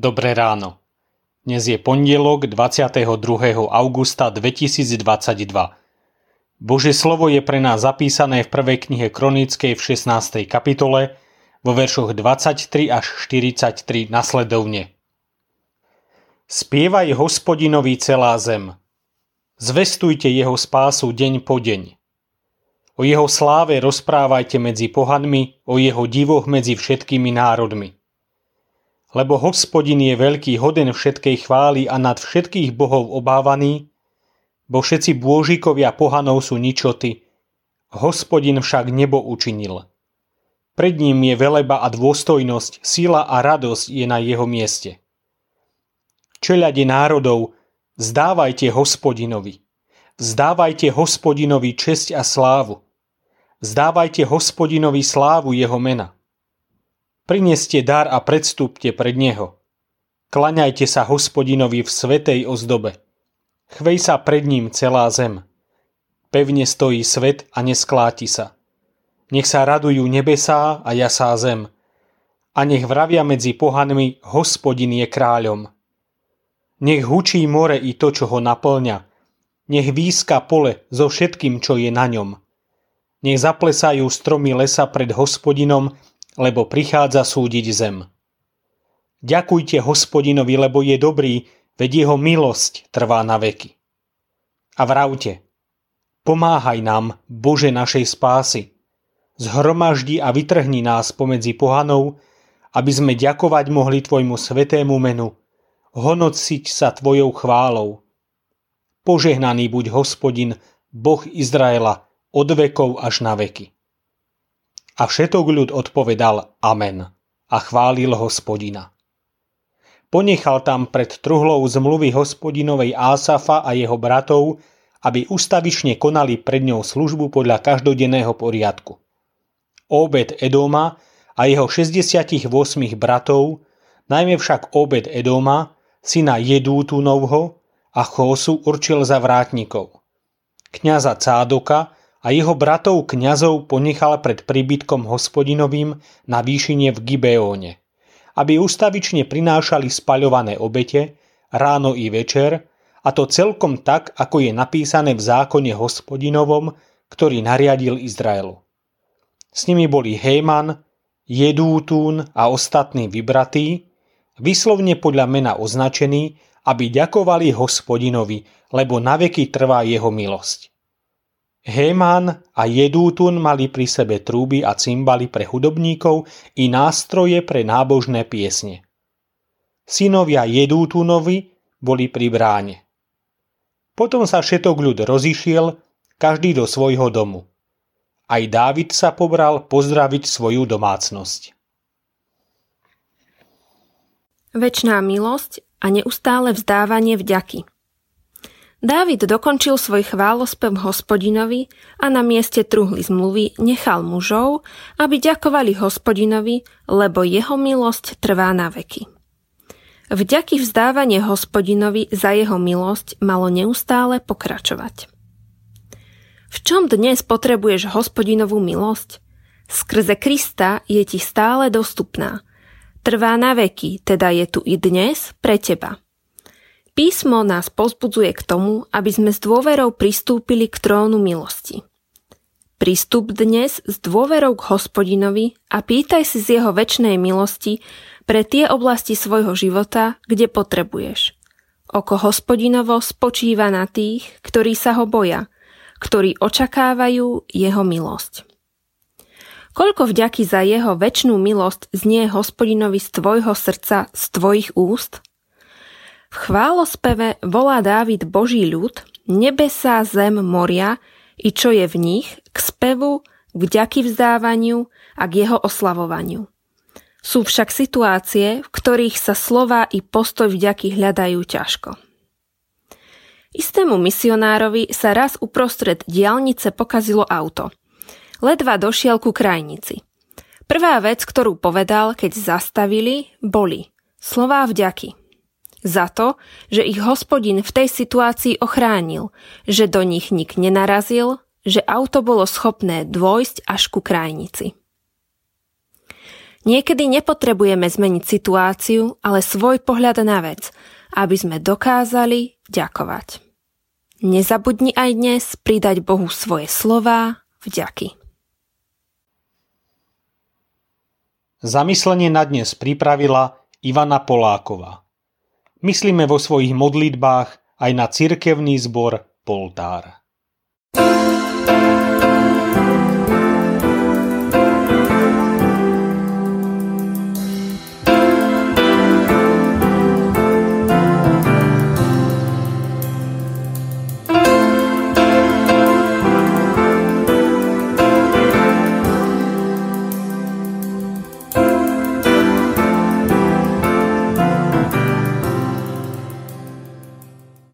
Dobré ráno. Dnes je pondelok 22. augusta 2022. Bože slovo je pre nás zapísané v prvej knihe Kronickej v 16. kapitole vo veršoch 23 až 43 nasledovne. Spievaj hospodinovi celá zem. Zvestujte jeho spásu deň po deň. O jeho sláve rozprávajte medzi pohanmi, o jeho divoch medzi všetkými národmi lebo hospodin je veľký hoden všetkej chvály a nad všetkých bohov obávaný, bo všetci bôžikovia pohanov sú ničoty, hospodin však nebo učinil. Pred ním je veleba a dôstojnosť, sila a radosť je na jeho mieste. Čeľade národov, vzdávajte hospodinovi. Vzdávajte hospodinovi česť a slávu. Vzdávajte hospodinovi slávu jeho mena Prineste dar a predstúpte pred Neho. Klaňajte sa hospodinovi v svetej ozdobe. Chvej sa pred ním celá zem. Pevne stojí svet a neskláti sa. Nech sa radujú nebesá a jasá zem. A nech vravia medzi pohanmi, hospodin je kráľom. Nech hučí more i to, čo ho naplňa. Nech výska pole so všetkým, čo je na ňom. Nech zaplesajú stromy lesa pred hospodinom lebo prichádza súdiť zem. Ďakujte hospodinovi, lebo je dobrý, veď jeho milosť trvá na veky. A vravte, pomáhaj nám, Bože našej spásy, zhromaždi a vytrhni nás pomedzi pohanov, aby sme ďakovať mohli Tvojmu svetému menu, honociť sa Tvojou chválou. Požehnaný buď hospodin, Boh Izraela, od vekov až na veky. A všetok ľud odpovedal Amen a chválil hospodina. Ponechal tam pred truhlou zmluvy hospodinovej Ásafa a jeho bratov, aby ustavične konali pred ňou službu podľa každodenného poriadku. Obed Edoma a jeho 68 bratov, najmä však Obed Edoma, syna Jedútunovho a Chosu určil za vrátnikov. Kňaza Cádoka a jeho bratov kňazov ponechal pred príbytkom hospodinovým na výšine v Gibeóne, aby ustavične prinášali spaľované obete ráno i večer, a to celkom tak, ako je napísané v zákone hospodinovom, ktorý nariadil Izraelu. S nimi boli Héman, Jedútún a ostatní vybratí, vyslovne podľa mena označení, aby ďakovali hospodinovi, lebo naveky trvá jeho milosť. Héman a Jedútun mali pri sebe trúby a cymbaly pre hudobníkov i nástroje pre nábožné piesne. Synovia Jedútunovi boli pri bráne. Potom sa všetok ľud rozišiel, každý do svojho domu. Aj Dávid sa pobral pozdraviť svoju domácnosť. Večná milosť a neustále vzdávanie vďaky – Dávid dokončil svoj chválospev hospodinovi a na mieste truhly zmluvy nechal mužov, aby ďakovali hospodinovi, lebo jeho milosť trvá na veky. Vďaky vzdávanie hospodinovi za jeho milosť malo neustále pokračovať. V čom dnes potrebuješ hospodinovú milosť? Skrze Krista je ti stále dostupná. Trvá na veky, teda je tu i dnes pre teba. Písmo nás pozbudzuje k tomu, aby sme s dôverou pristúpili k trónu milosti. Pristup dnes s dôverou k hospodinovi a pýtaj si z jeho väčšnej milosti pre tie oblasti svojho života, kde potrebuješ. Oko hospodinovo spočíva na tých, ktorí sa ho boja, ktorí očakávajú jeho milosť. Koľko vďaky za jeho väčšnú milosť znie hospodinovi z tvojho srdca, z tvojich úst – v chválospeve volá Dávid Boží ľud, nebesá, zem, moria i čo je v nich, k spevu, k vďaky vzdávaniu a k jeho oslavovaniu. Sú však situácie, v ktorých sa slova i postoj vďaky hľadajú ťažko. Istému misionárovi sa raz uprostred diálnice pokazilo auto. Ledva došiel ku krajnici. Prvá vec, ktorú povedal, keď zastavili, boli slová vďaky. Za to, že ich hospodin v tej situácii ochránil, že do nich nik nenarazil, že auto bolo schopné dôjsť až ku krajnici. Niekedy nepotrebujeme zmeniť situáciu, ale svoj pohľad na vec, aby sme dokázali ďakovať. Nezabudni aj dnes pridať Bohu svoje slová vďaky. Zamyslenie na dnes pripravila Ivana Poláková. Myslíme vo svojich modlitbách aj na cirkevný zbor Poltár. thank you